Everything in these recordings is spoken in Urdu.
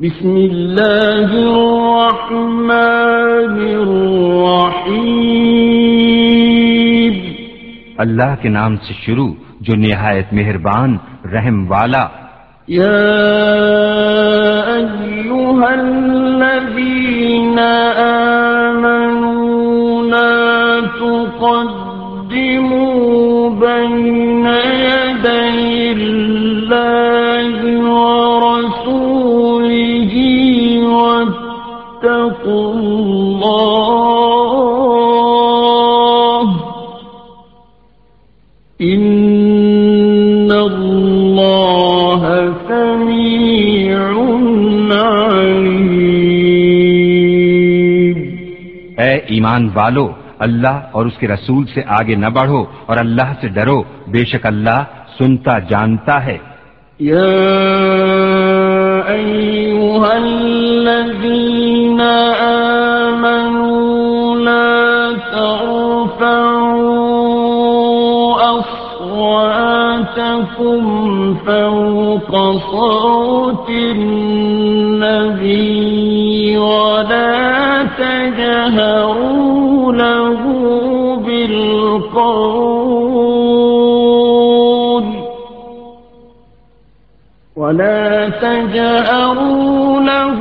بسم الله الرحمن الرحيم. اللہ کے نام سے شروع جو نہایت مہربان رحم والا۔ يا أيها الذين آمنوا لا تقدموا بين يدي الله واتقوا الله إن الله سميع عليم. اے ایمان والو اللہ اور اس کے رسول سے آگے نہ بڑھو اور اللہ سے ڈرو بے شک اللہ سنتا جانتا ہے۔ يا أيها الذين ترفعوا أصواتكم فوق صوت النبي ولا تجهروا له بالقول ولا تجأروا له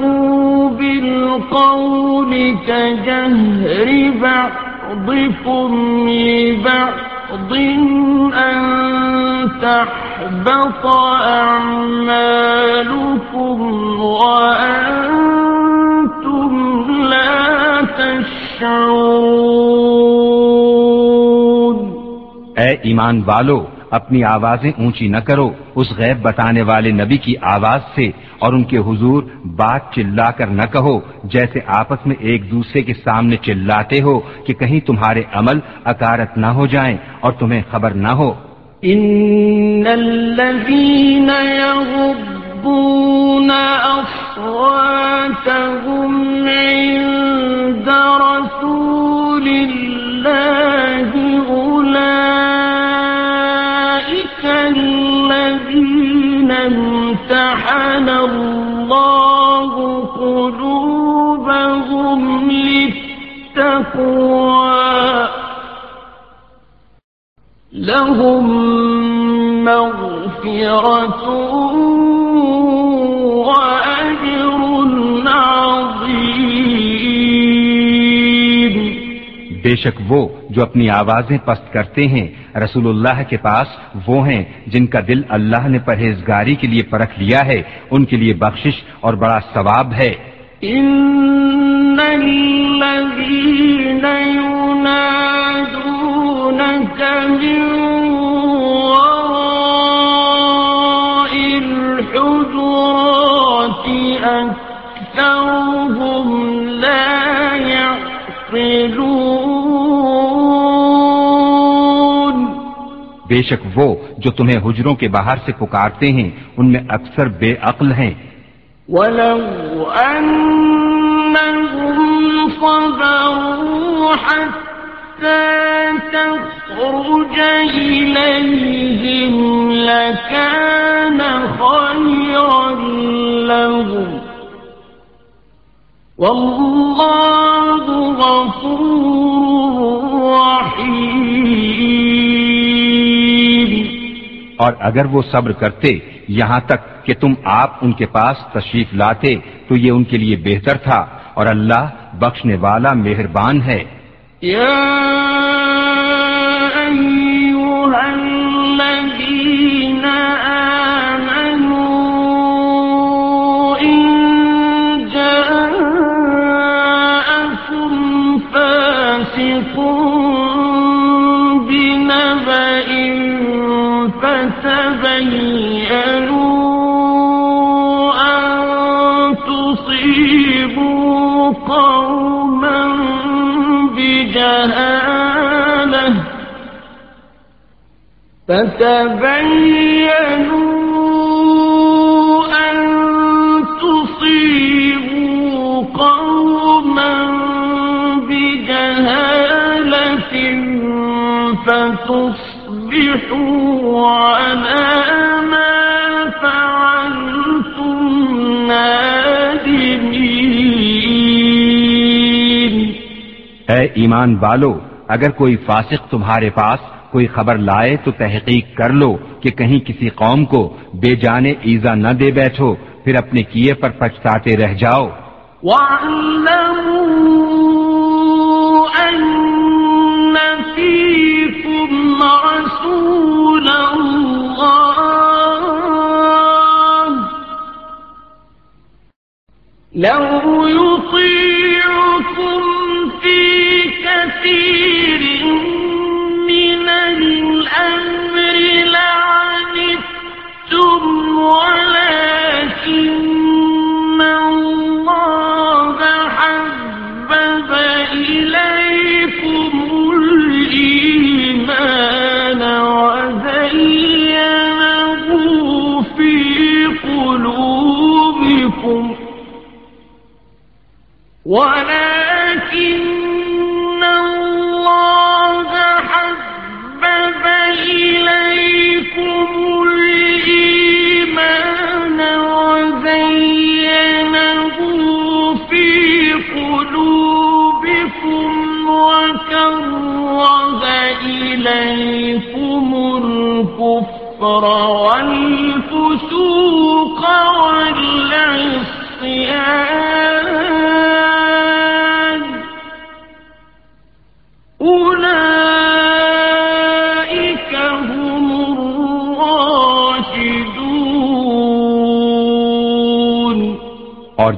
بالقول كجهر بعض بعضكم لبعض أن تحبط أعمالكم وأنتم لا تشعرون. اے ایمان والو اپنی آوازیں اونچی نہ کرو، اس غیب بتانے والے نبی کی آواز سے اور ان کے حضور بات چلا کر نہ کہو، جیسے آپس میں ایک دوسرے کے سامنے چلاتے ہو کہ کہیں تمہارے عمل اکارت نہ ہو جائیں اور تمہیں خبر نہ ہو۔ إن الذين يغضون أصواتهم عند رسول امتحن الله قلوبهم للتقوى. لهم مغفرة وأجر عظيم. بے شک وہ جو اپنی آوازیں پست کرتے ہیں، رسول اللہ کے پاس وہ ہیں جن کا دل اللہ نے پرہیزگاری کے لیے پرکھ لیا ہے۔ ان کے لیے بخشش اور بڑا ثواب ہے۔ ان الذين ينادونك من بے شک وہ جو تمہیں حجروں کے باہر سے پکارتے ہیں، ان میں اکثر بے عقل ہیں۔ ولو أنهم صبروا حتى تخرج إليهم لكان خيرا لهم والله غفور رحيم اور اگر وہ صبر کرتے یہاں تک کہ تم آپ ان کے پاس تشریف لاتے، تو یہ ان کے لیے بہتر تھا اور اللہ بخشنے والا مہربان ہے۔ یا فتصبحوا على ما فعلتم نادمين. اے ایمان والو اگر کوئی فاسق تمہارے پاس کوئی خبر لائے تو تحقیق کر لو کہ کہیں کسی قوم کو بے جانے ایزا نہ دے بیٹھو پھر اپنے کیے پر پچھتاتے رہ جاؤ۔ وَعْلَمُوا لو يطيعكم في كثير من الأمر لعنتم ولا ولكن الله حبب إليكم الإيمان وزينه في قلوبكم وكره إليكم الكفر والفسوق والعصيان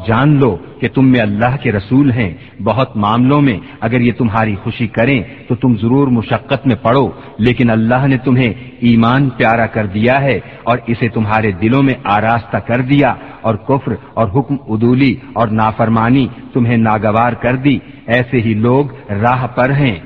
جان لو کہ تم میں اللہ کے رسول ہیں۔ بہت معاملوں میں اگر یہ تمہاری خوشی کریں تو تم ضرور مشقت میں پڑو، لیکن اللہ نے تمہیں ایمان پیارا کر دیا ہے اور اسے تمہارے دلوں میں آراستہ کر دیا اور کفر اور حکم عدولی اور نافرمانی تمہیں ناگوار کر دی۔ ایسے ہی لوگ راہ پر ہیں۔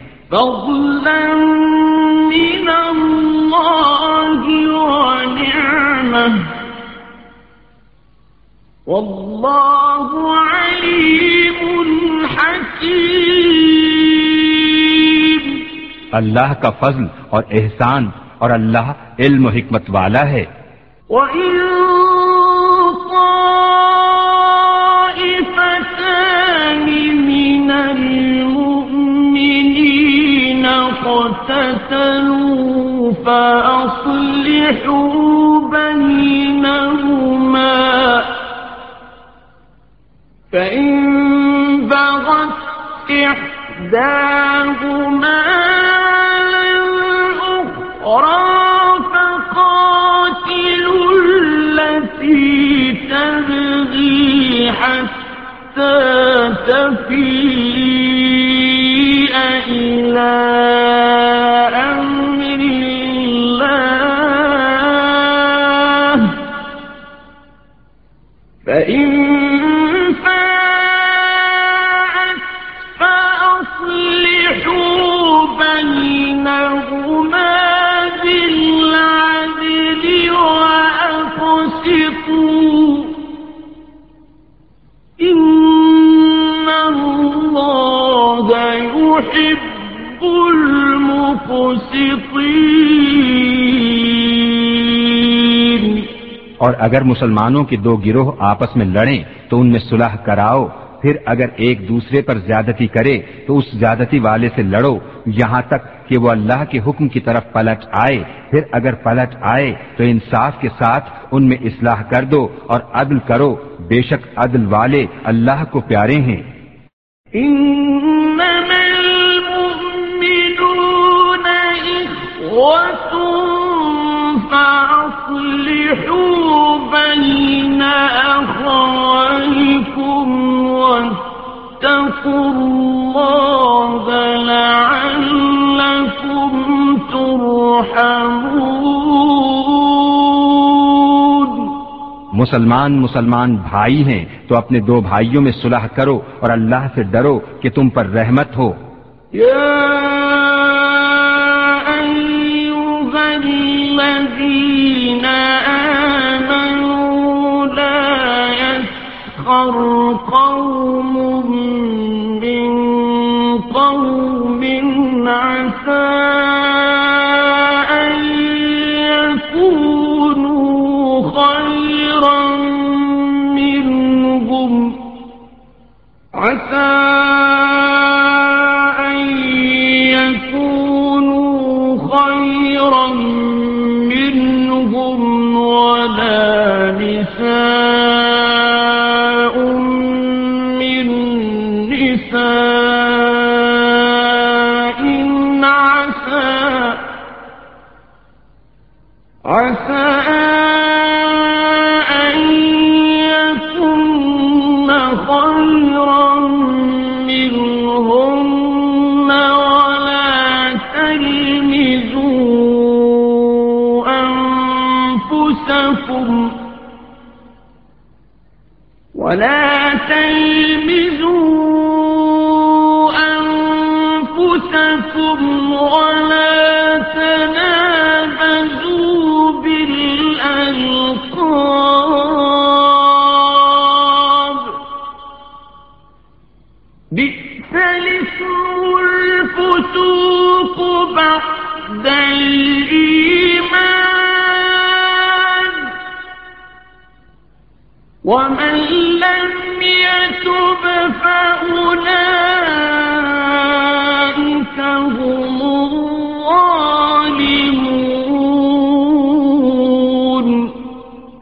والله عليم حكيم. اللہ کا فضل اور احسان اور اللہ علم و حکمت والا ہے۔ من المؤمنين اقتتلوا فأصلحوا فإن بغت إحداهما اور اگر مسلمانوں کے دو گروہ آپس میں لڑیں تو ان میں صلح کراؤ، پھر اگر ایک دوسرے پر زیادتی کرے تو اس زیادتی والے سے لڑو، یہاں تک کہ وہ اللہ کے حکم کی طرف پلٹ آئے، پھر اگر پلٹ آئے تو انصاف کے ساتھ ان میں اصلاح کر دو اور عدل کرو، بے شک عدل والے اللہ کو پیارے ہیں۔ إنما المؤمنون مسلمان مسلمان بھائی ہیں تو اپنے دو بھائیوں میں صلح کرو اور اللہ سے ڈرو کہ تم پر رحمت ہو۔ أيها الذين يسخر قوم من قوم عسى أن يكونوا خيرا منهم عسى أنفسكم ولا تلمزوا أنفسكم ولا تنابزوا بالألقاب ومن لم يتب فأولئك هم الظالمون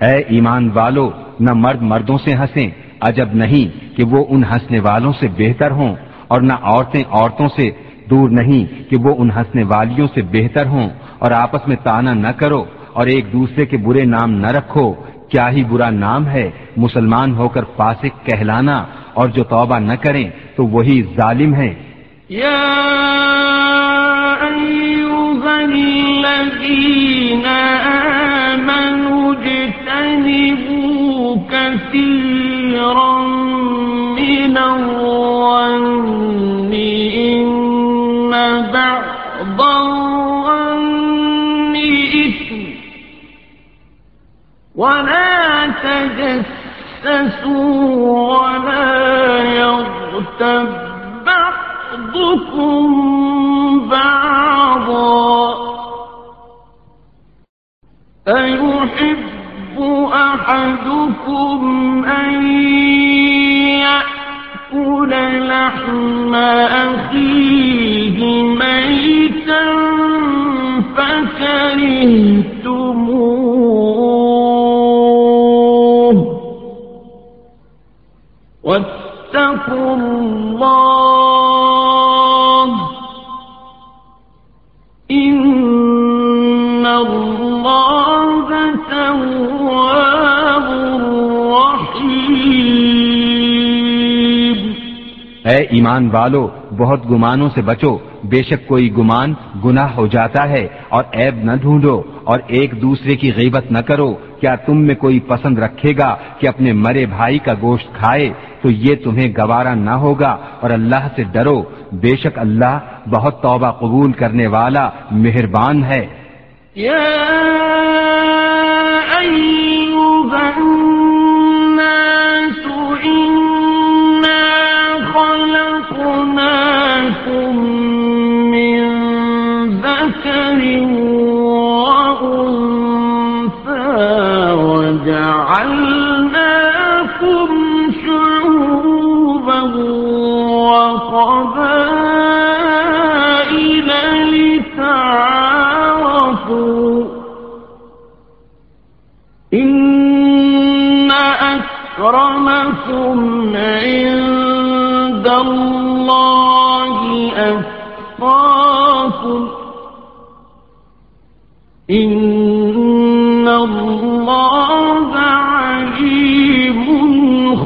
اے ایمان والو، نہ مرد مردوں سے ہنسیں، عجب نہیں کہ وہ ان ہنسنے والوں سے بہتر ہوں، اور نہ عورتیں عورتوں سے دور نہیں کہ وہ ان ہنسنے والیوں سے بہتر ہوں، اور آپس میں تانا نہ کرو، اور ایک دوسرے کے برے نام نہ رکھو کیا ہی برا نام ہے مسلمان ہو کر فاسق کہلانا اور جو توبہ نہ کریں تو وہی ظالم ہے یا أيها الذين آمنوا اجتنبوا كثيرا ولا تجسسوا ولا يغتب بعضكم بعضا. أيحب أحدكم أن يأكل لحم أخيه ميتا فكرهتموه واتقوا الله إن الله تواب رحيم. اے ایمان والو، بہت گمانوں سے بچو، بے شک کوئی گمان گناہ ہو جاتا ہے اور عیب نہ ڈھونڈو۔ اور ایک دوسرے کی غیبت نہ کرو۔ کیا تم میں کوئی پسند رکھے گا کہ اپنے مرے بھائی کا گوشت کھائے؟ تو یہ تمہیں گوارا نہ ہوگا اور اللہ سے ڈرو۔ بے شک اللہ بہت توبہ قبول کرنے والا مہربان ہے۔ يا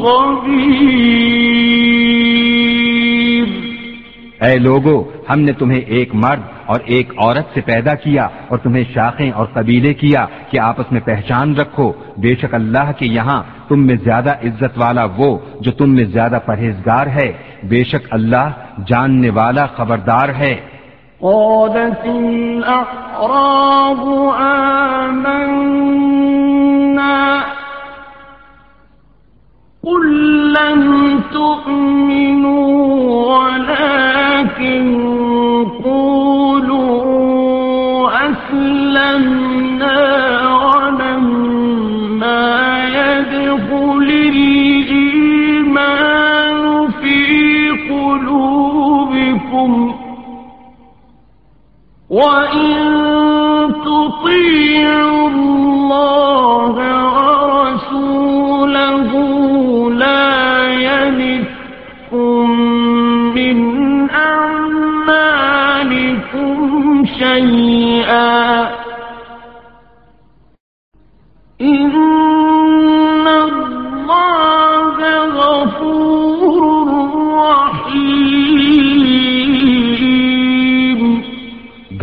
خبير اے لوگو ہم نے تمہیں ایک مرد اور ایک عورت سے پیدا کیا اور تمہیں شاخیں اور قبیلے کیا کہ آپس میں پہچان رکھو۔ بے شک اللہ کے یہاں تم میں زیادہ عزت والا وہ جو تم میں زیادہ پرہیزگار ہے۔ بے شک اللہ جاننے والا خبردار ہے۔ قالت الأعراب آمنا قل لن تؤمنوا ولكن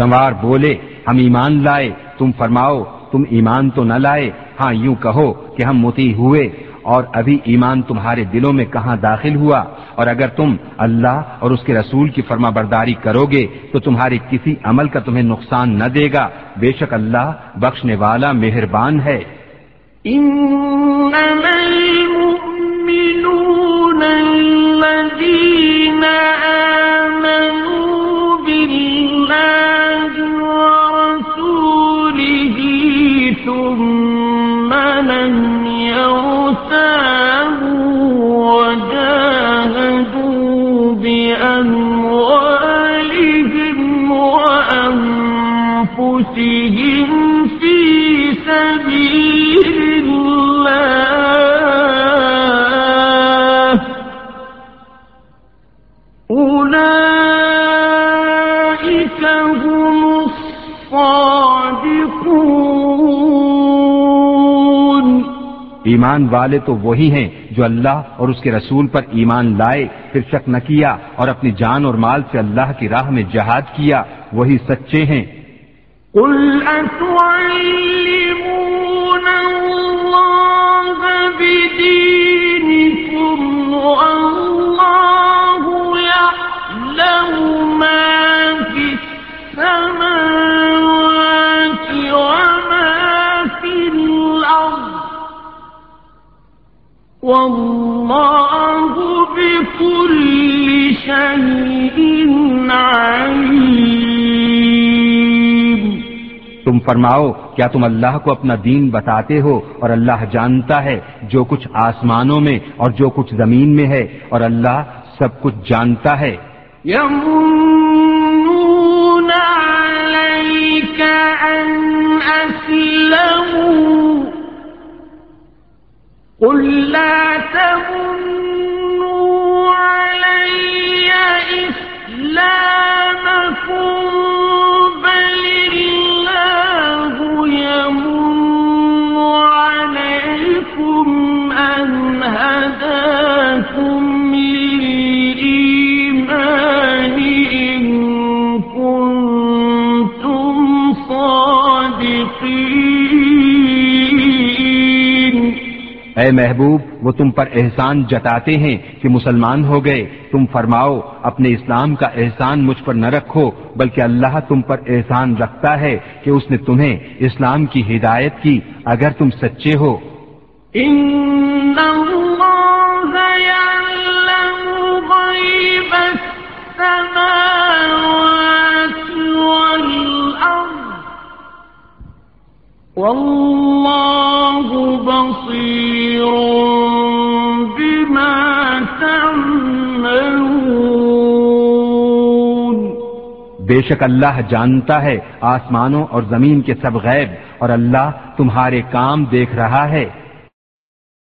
سنوار بولے، ہم ایمان لائے، تم فرماؤ، تم ایمان تو نہ لائے ہاں یوں کہو کہ ہم متی ہوئے، اور ابھی ایمان تمہارے دلوں میں کہاں داخل ہوا؟ اور اگر تم اللہ اور اس کے رسول کی فرما برداری کرو گے تو تمہارے کسی عمل کا تمہیں نقصان نہ دے گا۔ بے شک اللہ بخشنے والا مہربان ہے۔ ایمان والے تو وہی ہیں جو اللہ اور اس کے رسول پر ایمان لائے پھر شک نہ کیا اور اپنی جان اور مال سے اللہ کی راہ میں جہاد کیا وہی سچے ہیں۔ قل والله بكل شيء عليم. تم فرماؤ کیا تم اللہ کو اپنا دین بتاتے ہو اور اللہ جانتا ہے جو کچھ آسمانوں میں اور جو کچھ زمین میں ہے اور اللہ سب کچھ جانتا ہے؟ يمنون قل لا تمن اے محبوب، وہ تم پر احسان جتاتے ہیں کہ مسلمان ہو گئے۔ تم فرماؤ، اپنے اسلام کا احسان مجھ پر نہ رکھو، بلکہ اللہ تم پر احسان رکھتا ہے کہ اس نے تمہیں اسلام کی ہدایت کی، اگر تم سچے ہو۔ إن الله والله بصير بما تعملون. بے شک اللہ جانتا ہے آسمانوں اور زمین کے سب غیب اور اللہ تمہارے کام دیکھ رہا ہے۔